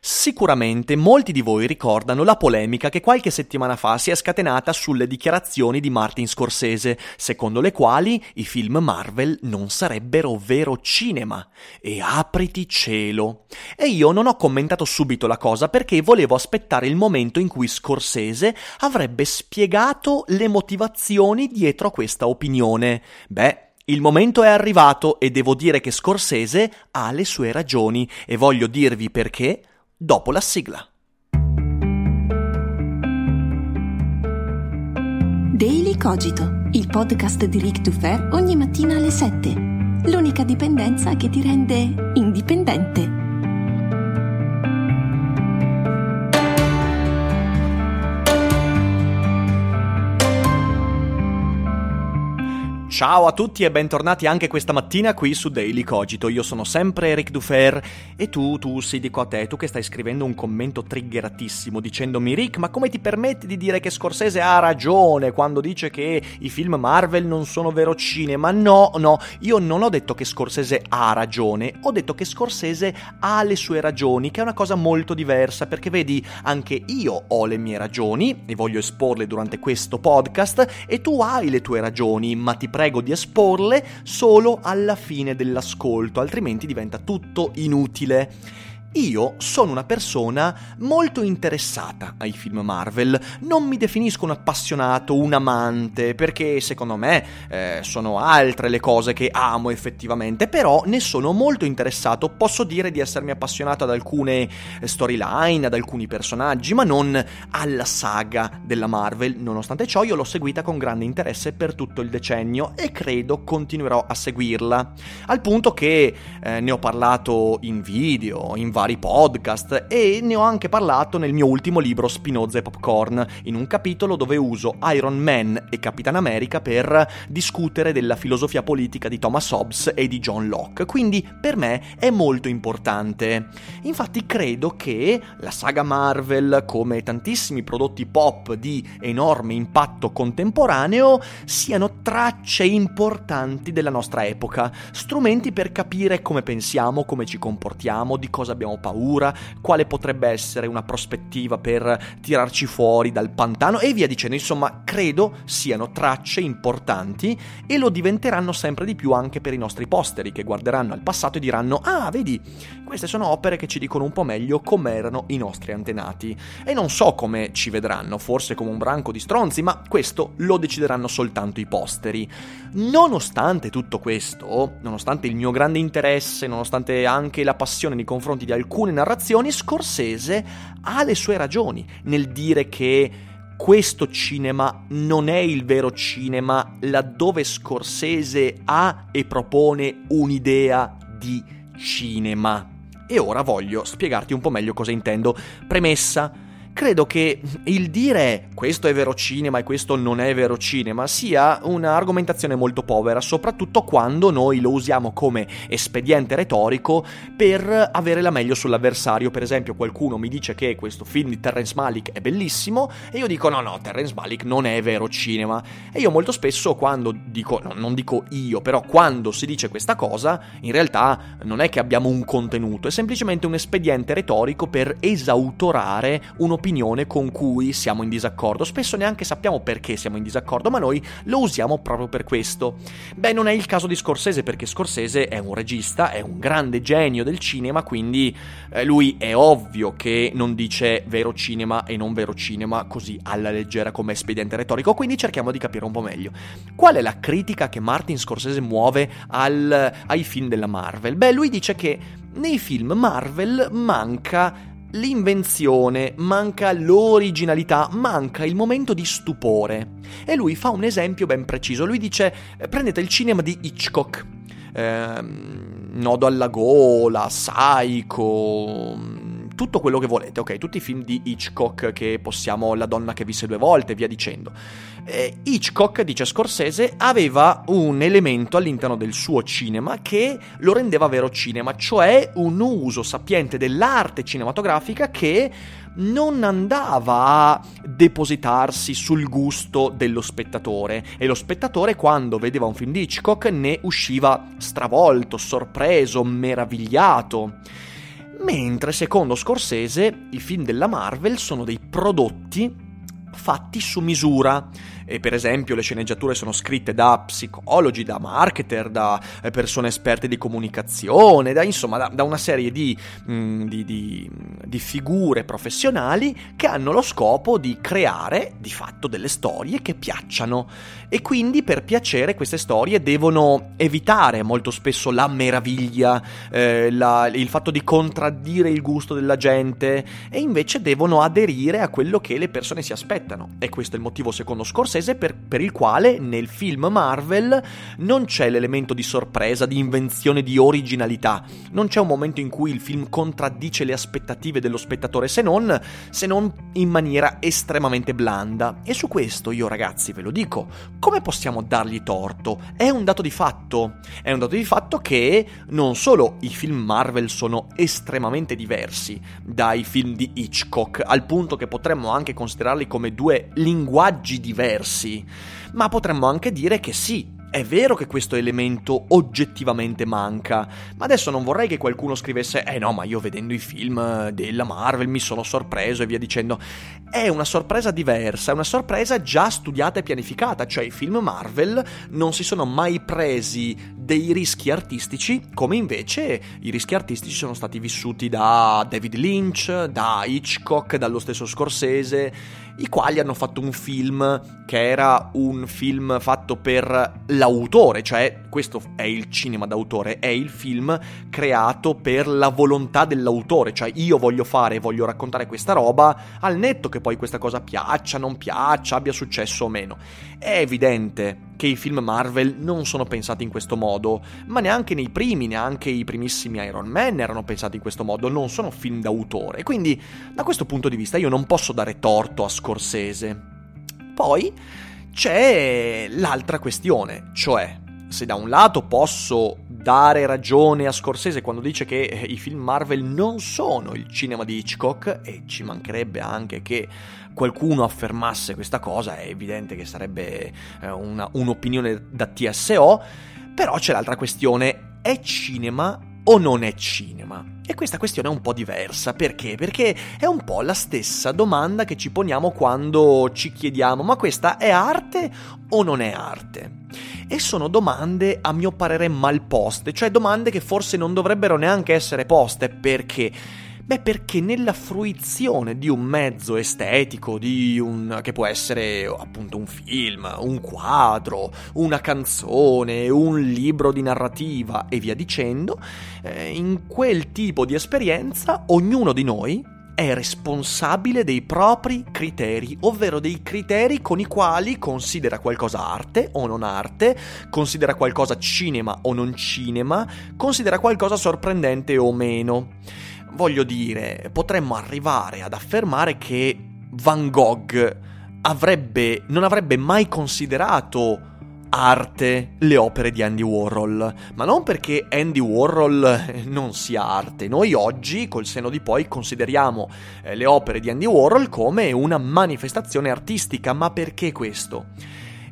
Sicuramente molti di voi ricordano la polemica che qualche settimana fa si è scatenata sulle dichiarazioni di Martin Scorsese, secondo le quali i film Marvel non sarebbero vero cinema. E apriti cielo. E io non ho commentato subito la cosa perché volevo aspettare il momento in cui Scorsese avrebbe spiegato le motivazioni dietro a questa opinione. Beh, il momento è arrivato e devo dire che Scorsese ha le sue ragioni e voglio dirvi perché dopo la sigla. Daily Cogito, il podcast di Rick Dufer ogni mattina alle 7. L'unica dipendenza che ti rende indipendente. Ciao a tutti e bentornati anche questa mattina qui su Daily Cogito. Io sono sempre Eric Dufer e tu, tu, sì, dico a te, tu che stai scrivendo un commento triggeratissimo dicendomi Rick, ma come ti permetti di dire che Scorsese ha ragione quando dice che i film Marvel non sono vero cinema? No, no, io non ho detto che Scorsese ha ragione, ho detto che Scorsese ha le sue ragioni, che è una cosa molto diversa, perché vedi, anche io ho le mie ragioni e voglio esporle durante questo podcast e tu hai le tue ragioni, ma ti prego prego di esporle solo alla fine dell'ascolto, altrimenti diventa tutto inutile. Io sono una persona molto interessata ai film Marvel, non mi definisco un appassionato, un amante, perché secondo me eh, sono altre le cose che amo effettivamente, però ne sono molto interessato, posso dire di essermi appassionato ad alcune storyline, ad alcuni personaggi, ma non alla saga della Marvel, nonostante ciò io l'ho seguita con grande interesse per tutto il decennio e credo continuerò a seguirla, al punto che eh, ne ho parlato in video, in vari vari podcast e ne ho anche parlato nel mio ultimo libro Spinoza e Popcorn, in un capitolo dove uso Iron Man e Capitan America per discutere della filosofia politica di Thomas Hobbes e di John Locke, quindi per me è molto importante. Infatti credo che la saga Marvel, come tantissimi prodotti pop di enorme impatto contemporaneo, siano tracce importanti della nostra epoca, strumenti per capire come pensiamo, come ci comportiamo, di cosa abbiamo paura, quale potrebbe essere una prospettiva per tirarci fuori dal pantano e via dicendo. Insomma, credo siano tracce importanti e lo diventeranno sempre di più anche per i nostri posteri che guarderanno al passato e diranno "Ah, vedi, queste sono opere che ci dicono un po' meglio com'erano i nostri antenati". E non so come ci vedranno, forse come un branco di stronzi, ma questo lo decideranno soltanto i posteri. Nonostante tutto questo, nonostante il mio grande interesse, nonostante anche la passione nei confronti di alcuni alcune narrazioni, Scorsese ha le sue ragioni nel dire che questo cinema non è il vero cinema laddove Scorsese ha e propone un'idea di cinema. E ora voglio spiegarti un po' meglio cosa intendo. Premessa, credo che il dire questo è vero cinema e questo non è vero cinema sia un'argomentazione molto povera, soprattutto quando noi lo usiamo come espediente retorico per avere la meglio sull'avversario. Per esempio, qualcuno mi dice che questo film di Terrence Malick è bellissimo e io dico no, no, Terrence Malick non è vero cinema. E io molto spesso quando dico, no, non dico io, però quando si dice questa cosa, in realtà non è che abbiamo un contenuto, è semplicemente un espediente retorico per esautorare un'opinione un'opinione con cui siamo in disaccordo. Spesso neanche sappiamo perché siamo in disaccordo, ma noi lo usiamo proprio per questo. Beh, non è il caso di Scorsese, perché Scorsese è un regista, è un grande genio del cinema, quindi eh, lui è ovvio che non dice vero cinema e non vero cinema così alla leggera come espediente retorico, quindi cerchiamo di capire un po' meglio. Qual è la critica che Martin Scorsese muove al, ai film della Marvel? Beh, lui dice che nei film Marvel manca l'invenzione, manca l'originalità, manca il momento di stupore. E lui fa un esempio ben preciso. Lui dice: prendete il cinema di Hitchcock. Eh, Nodo alla gola, Psycho, tutto quello che volete, ok? Tutti i film di Hitchcock che possiamo, La donna che visse due volte via dicendo. Eh, Hitchcock, dice Scorsese, aveva un elemento all'interno del suo cinema che lo rendeva vero cinema, cioè un uso sapiente dell'arte cinematografica che non andava a depositarsi sul gusto dello spettatore e lo spettatore quando vedeva un film di Hitchcock ne usciva stravolto, sorpreso, meravigliato. Mentre secondo Scorsese i film della Marvel sono dei prodotti fatti su misura e per esempio le sceneggiature sono scritte da psicologi, da marketer, da eh, persone esperte di comunicazione, da, insomma da, da una serie di, mm, di, di, di, figure professionali che hanno lo scopo di creare di fatto delle storie che piacciono e quindi per piacere queste storie devono evitare molto spesso la meraviglia, eh, la, il fatto di contraddire il gusto della gente e invece devono aderire a quello che le persone si aspettano. E questo è il motivo secondo Scorsese scorsese per, per, il quale nel film Marvel non c'è l'elemento di sorpresa, di invenzione, di originalità. Non c'è un momento in cui il film contraddice le aspettative dello spettatore se non, se non in maniera estremamente blanda. E su questo io ragazzi ve lo dico, come possiamo dargli torto? È un dato di fatto. È un dato di fatto che non solo i film Marvel sono estremamente diversi dai film di Hitchcock, al punto che potremmo anche considerarli come due linguaggi diversi diversi, ma potremmo anche dire che sì, è vero che questo elemento oggettivamente manca, ma adesso non vorrei che qualcuno scrivesse Eh no, ma io vedendo i film della Marvel mi sono sorpreso e via dicendo. È una sorpresa diversa, è una sorpresa già studiata e pianificata, cioè i film Marvel non si sono mai presi dei rischi artistici come invece i rischi artistici sono stati vissuti da David Lynch, da Hitchcock, dallo stesso Scorsese i quali hanno fatto un film che era un film fatto per l'autore, cioè questo è il cinema d'autore, è il film creato per la volontà dell'autore, cioè io voglio fare, voglio raccontare questa roba al netto che poi questa cosa piaccia, non piaccia, abbia successo o meno. È evidente che i film Marvel non sono pensati in questo modo, ma neanche nei primi, neanche i primissimi Iron Man erano pensati in questo modo, non sono film d'autore. Quindi, da questo punto di vista, io non posso dare torto a Scorsese. Poi c'è l'altra questione, cioè se da un lato posso dare ragione a Scorsese quando dice che eh, i film Marvel non sono il cinema di Hitchcock, e ci mancherebbe anche che qualcuno affermasse questa cosa, è evidente che sarebbe eh, una, un'opinione da TSO, però c'è l'altra questione, è cinema o non è cinema? E questa questione è un po' diversa, perché? Perché è un po' la stessa domanda che ci poniamo quando ci chiediamo ma questa è arte o non è arte? E sono domande a mio parere mal poste, cioè domande che forse non dovrebbero neanche essere poste, perché? Beh, perché nella fruizione di un mezzo estetico, un, che può essere appunto un film, un quadro, una canzone, un libro di narrativa e via dicendo, eh, in quel tipo di esperienza ognuno di noi è responsabile dei propri criteri, ovvero dei criteri con i quali considera qualcosa arte o non arte, considera qualcosa cinema o non cinema, considera qualcosa sorprendente o meno. Voglio dire, potremmo arrivare ad affermare che Van Gogh avrebbe, non avrebbe mai considerato arte le opere di Andy Warhol, ma non perché Andy Warhol non sia arte. Noi oggi, col seno di poi, consideriamo eh, le opere di Andy Warhol come una manifestazione artistica, ma perché questo?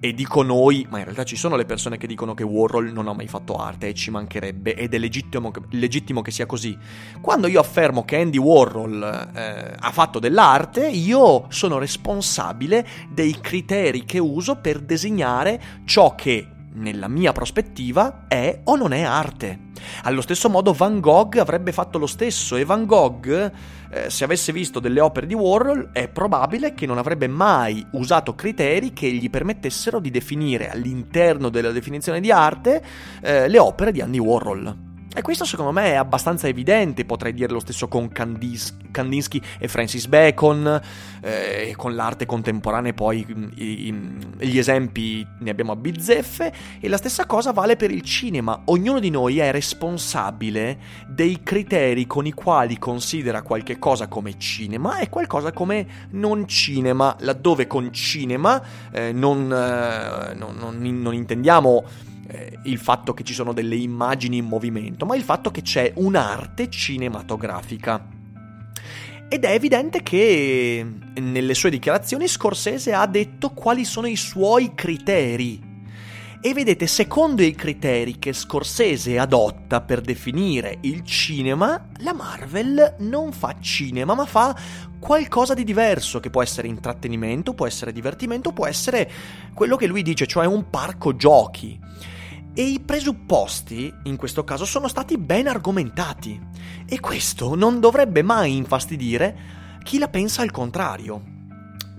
E dico noi, ma in realtà ci sono le persone che dicono che Warhol non ha mai fatto arte e ci mancherebbe ed è legittimo, legittimo che sia così. Quando io affermo che Andy Warhol eh, ha fatto dell'arte, io sono responsabile dei criteri che uso per designare ciò che nella mia prospettiva, è o non è arte. Allo stesso modo Van Gogh avrebbe fatto lo stesso e Van Gogh, eh, se avesse visto delle opere di Warhol, è probabile che non avrebbe mai usato criteri che gli permettessero di definire all'interno della definizione di arte eh, le opere di Andy Warhol. E questo secondo me è abbastanza evidente, potrei dire lo stesso con Kandis- Kandinsky e Francis Bacon, eh, con l'arte contemporanea poi i, i, gli esempi ne abbiamo a bizzeffe, e la stessa cosa vale per il cinema. Ognuno di noi è responsabile dei criteri con i quali considera qualche cosa come cinema e qualcosa come non cinema, laddove con cinema eh, non, eh, non, non, non intendiamo eh, il fatto che ci sono delle immagini in movimento, ma il fatto che c'è un'arte cinematografica. Ed è evidente che nelle sue dichiarazioni Scorsese ha detto quali sono i suoi criteri. E vedete, secondo i criteri che Scorsese adotta per definire il cinema, la Marvel non fa cinema, ma fa qualcosa di diverso, che può essere intrattenimento, può essere divertimento, può essere quello che lui dice, cioè un parco giochi. E i presupposti, in questo caso, sono stati ben argomentati. E questo non dovrebbe mai infastidire chi la pensa al contrario.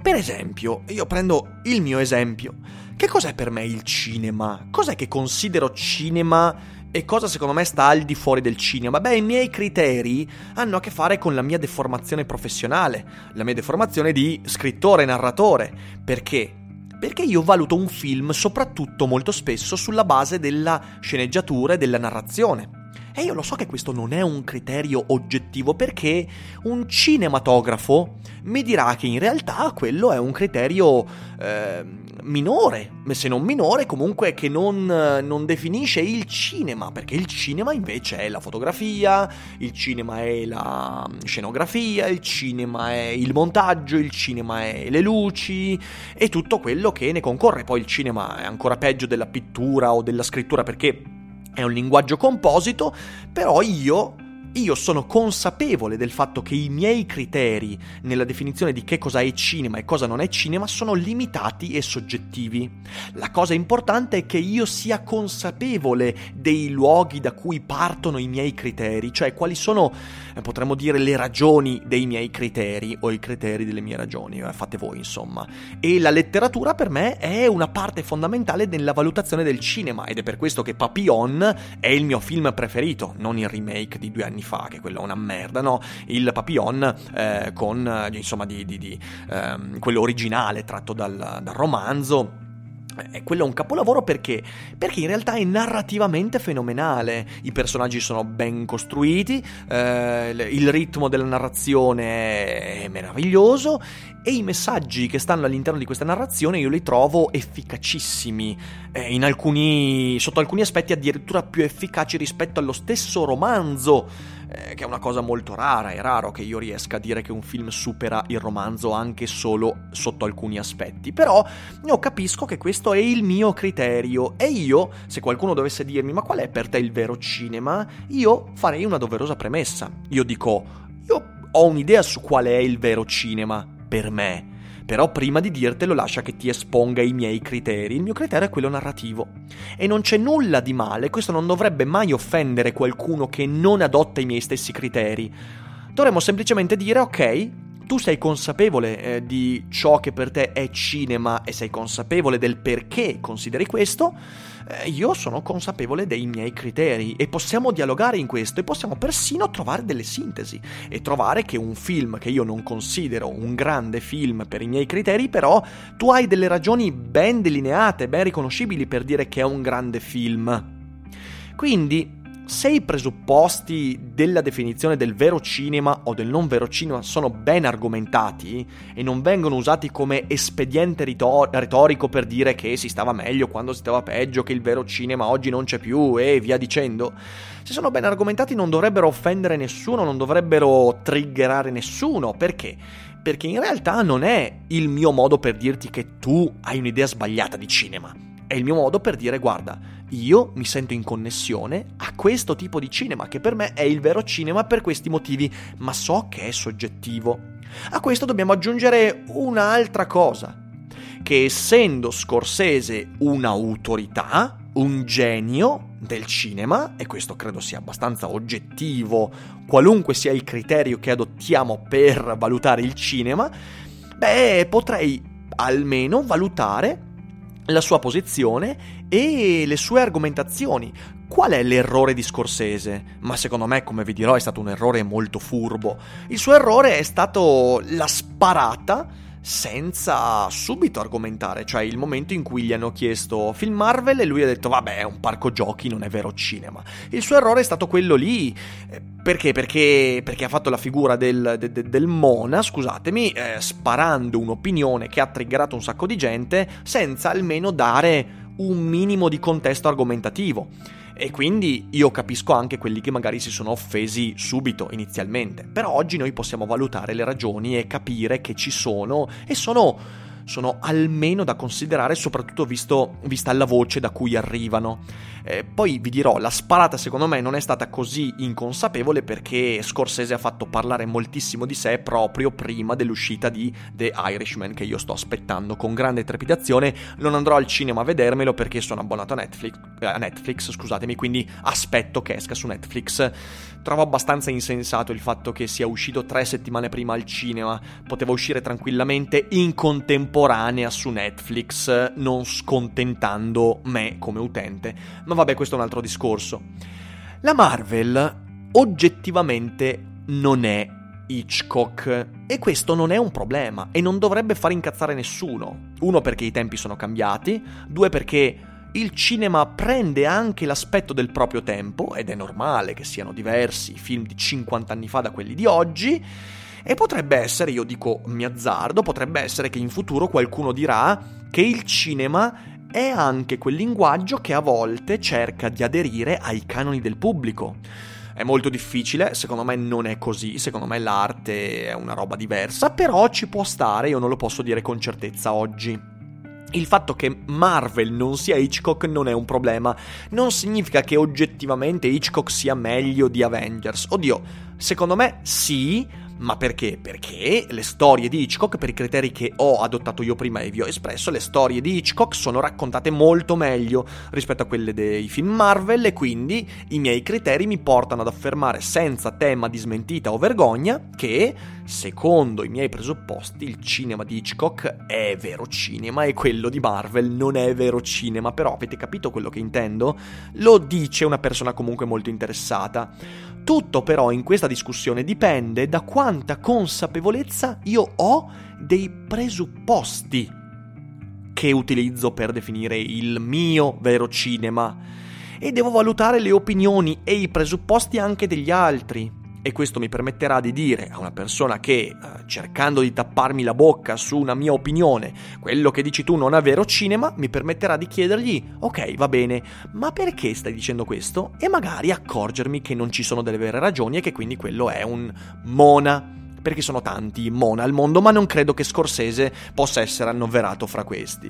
Per esempio, io prendo il mio esempio. Che cos'è per me il cinema? Cos'è che considero cinema e cosa secondo me sta al di fuori del cinema? Beh, i miei criteri hanno a che fare con la mia deformazione professionale, la mia deformazione di scrittore, narratore. Perché? Perché io valuto un film soprattutto molto spesso sulla base della sceneggiatura e della narrazione. E io lo so che questo non è un criterio oggettivo perché un cinematografo mi dirà che in realtà quello è un criterio eh, minore, se non minore comunque che non, non, definisce il cinema, perché il cinema invece è la fotografia, il cinema è la scenografia, il cinema è il montaggio, il cinema è le luci e tutto quello che ne concorre. Poi il cinema è ancora peggio della pittura o della scrittura perché è un linguaggio composito, però io io sono consapevole del fatto che i miei criteri nella definizione di che cosa è cinema e cosa non è cinema sono limitati e soggettivi. La cosa importante è che io sia consapevole dei luoghi da cui partono i miei criteri, cioè quali sono, eh, potremmo dire, le ragioni dei miei criteri o i criteri delle mie ragioni, eh, fate voi insomma. E la letteratura per me è una parte fondamentale nella valutazione del cinema ed è per questo che Papillon è il mio film preferito, non il remake di due anni fa, che quello è una merda, no? Il Papillon eh, con, eh, insomma, di, di, di ehm, quello originale tratto dal, dal romanzo. E quello è un capolavoro perché? Perché in realtà è narrativamente fenomenale, i personaggi sono ben costruiti, eh, il ritmo della narrazione è meraviglioso e i messaggi che stanno all'interno di questa narrazione io li trovo efficacissimi, eh, alcuni, sotto alcuni aspetti addirittura più efficaci rispetto allo stesso romanzo eh, che è una cosa molto rara, è raro che io riesca a dire che un film supera il romanzo anche solo sotto alcuni aspetti, però io capisco che questo è il mio criterio. E io, se qualcuno dovesse dirmi ma qual è per te il vero cinema, io farei una doverosa premessa. Io dico, io ho un'idea su qual è il vero cinema per me però prima di dirtelo lascia che ti esponga i miei criteri. Il mio criterio è quello narrativo. E non c'è nulla di male, questo non dovrebbe mai offendere qualcuno che non adotta i miei stessi criteri. Dovremmo semplicemente dire ok, tu sei consapevole eh, di ciò che per te è cinema e sei consapevole del perché consideri questo, eh, io sono consapevole dei miei criteri e possiamo dialogare in questo e possiamo persino trovare delle sintesi e trovare che un film che io non considero un grande film per i miei criteri, però tu hai delle ragioni ben delineate, ben riconoscibili per dire che è un grande film. Quindi se i presupposti della definizione del vero cinema o del non vero cinema sono ben argomentati e non vengono usati come espediente ritor- retorico per dire che si stava meglio quando si stava peggio, che il vero cinema oggi non c'è più e via dicendo, se sono ben argomentati non dovrebbero offendere nessuno, non dovrebbero triggerare nessuno, perché? Perché in realtà non è il mio modo per dirti che tu hai un'idea sbagliata di cinema è il mio modo per dire guarda, io mi sento in connessione a questo tipo di cinema, che per me è il vero cinema per questi motivi, ma so che è soggettivo. A questo dobbiamo aggiungere un'altra cosa, che essendo Scorsese un'autorità, un genio del cinema, e questo credo sia abbastanza oggettivo, qualunque sia il criterio che adottiamo per valutare il cinema, beh, potrei almeno valutare la sua posizione e le sue argomentazioni. Qual è l'errore di Scorsese? Ma secondo me, come vi dirò, è stato un errore molto furbo. Il suo errore è stato la sparata senza subito argomentare, cioè il momento in cui gli hanno chiesto film Marvel e lui ha detto vabbè è un parco giochi, non è vero cinema. Il suo errore è stato quello lì, eh, perché? Perché, perché ha fatto la figura del, del, del Mona, scusatemi, eh, sparando un'opinione che ha triggerato un sacco di gente senza almeno dare un minimo di contesto argomentativo. E quindi io capisco anche quelli che magari si sono offesi subito, inizialmente. Però oggi noi possiamo valutare le ragioni e capire che ci sono e sono sono almeno da considerare, soprattutto visto, vista la voce da cui arrivano. Eh, poi vi dirò, la sparata secondo me non è stata così inconsapevole perché Scorsese ha fatto parlare moltissimo di sé proprio prima dell'uscita di The Irishman che io sto aspettando con grande trepidazione. Non andrò al cinema a vedermelo perché sono abbonato a Netflix, eh, a Netflix scusatemi, quindi aspetto che esca su Netflix. Trovo abbastanza insensato il fatto che sia uscito tre settimane prima al cinema, poteva uscire tranquillamente in contemporanea su Netflix, non scontentando me come utente. Ma vabbè, questo è un altro discorso. La Marvel oggettivamente non è Hitchcock e questo non è un problema e non dovrebbe far incazzare nessuno. Uno perché i tempi sono cambiati, due perché il cinema prende anche l'aspetto del proprio tempo, ed è normale che siano diversi i film di 50 anni fa da quelli di oggi, e potrebbe essere, io dico mi azzardo, potrebbe essere che in futuro qualcuno dirà che il cinema è anche quel linguaggio che a volte cerca di aderire ai canoni del pubblico. È molto difficile, secondo me non è così, secondo me l'arte è una roba diversa, però ci può stare, io non lo posso dire con certezza oggi. Il fatto che Marvel non sia Hitchcock non è un problema, non significa che oggettivamente Hitchcock sia meglio di Avengers. Oddio, secondo me sì, ma perché? Perché le storie di Hitchcock, per i criteri che ho adottato io prima e vi ho espresso, le storie di Hitchcock sono raccontate molto meglio rispetto a quelle dei film Marvel e quindi i miei criteri mi portano ad affermare senza tema di smentita o vergogna che, secondo i miei presupposti, il cinema di Hitchcock è vero cinema e quello di Marvel non è vero cinema. Però avete capito quello che intendo? Lo dice una persona comunque molto interessata. Tutto però in questa discussione dipende da quanta consapevolezza io ho dei presupposti che utilizzo per definire il mio vero cinema e devo valutare le opinioni e i presupposti anche degli altri. E questo mi permetterà di dire a una persona che, eh, cercando di tapparmi la bocca su una mia opinione, quello che dici tu non è vero cinema, mi permetterà di chiedergli, ok, va bene, ma perché stai dicendo questo? E magari accorgermi che non ci sono delle vere ragioni e che quindi quello è un mona perché sono tanti Mona al mondo, ma non credo che Scorsese possa essere annoverato fra questi.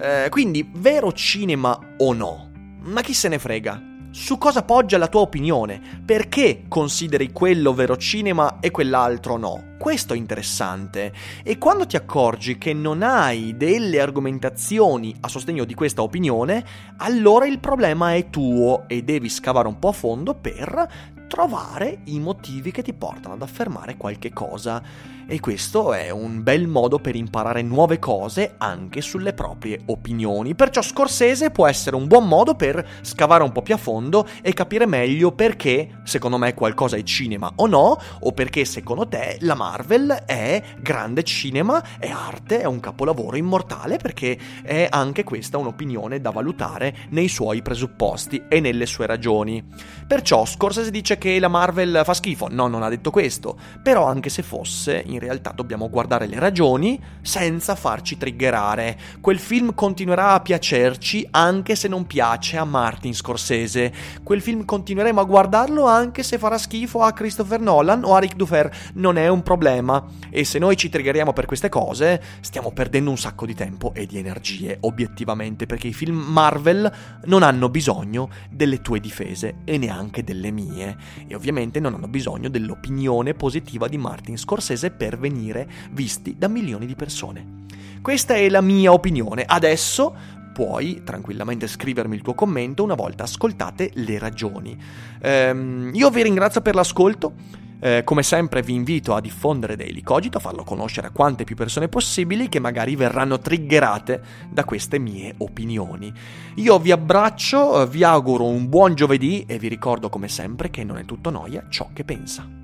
Eh, quindi, vero cinema o no? Ma chi se ne frega? Su cosa poggia la tua opinione? Perché consideri quello vero cinema e quell'altro no? Questo è interessante. E quando ti accorgi che non hai delle argomentazioni a sostegno di questa opinione, allora il problema è tuo e devi scavare un po' a fondo per trovare i motivi che ti portano ad affermare qualche cosa. E questo è un bel modo per imparare nuove cose anche sulle proprie opinioni. Perciò Scorsese può essere un buon modo per scavare un po' più a fondo e capire meglio perché, secondo me, qualcosa è cinema o no, o perché secondo te la Marvel è grande cinema, è arte, è un capolavoro immortale, perché è anche questa un'opinione da valutare nei suoi presupposti e nelle sue ragioni. Perciò Scorsese dice che la Marvel fa schifo. No, non ha detto questo. Però anche se fosse, in realtà dobbiamo guardare le ragioni senza farci triggerare. Quel film continuerà a piacerci anche se non piace a Martin Scorsese. Quel film continueremo a guardarlo anche se farà schifo a Christopher Nolan o a Rick Dufer. Non è un problema. E se noi ci triggeriamo per queste cose, stiamo perdendo un sacco di tempo e di energie, obiettivamente, perché i film Marvel non hanno bisogno delle tue difese e neanche delle mie. E ovviamente non hanno bisogno dell'opinione positiva di Martin Scorsese per per venire visti da milioni di persone. Questa è la mia opinione. Adesso puoi tranquillamente scrivermi il tuo commento una volta ascoltate le ragioni. Ehm, io vi ringrazio per l'ascolto. Eh, come sempre vi invito a diffondere Daily Cogito, a farlo conoscere a quante più persone possibili che magari verranno triggerate da queste mie opinioni. Io vi abbraccio, vi auguro un buon giovedì e vi ricordo come sempre che non è tutto noia ciò che pensa.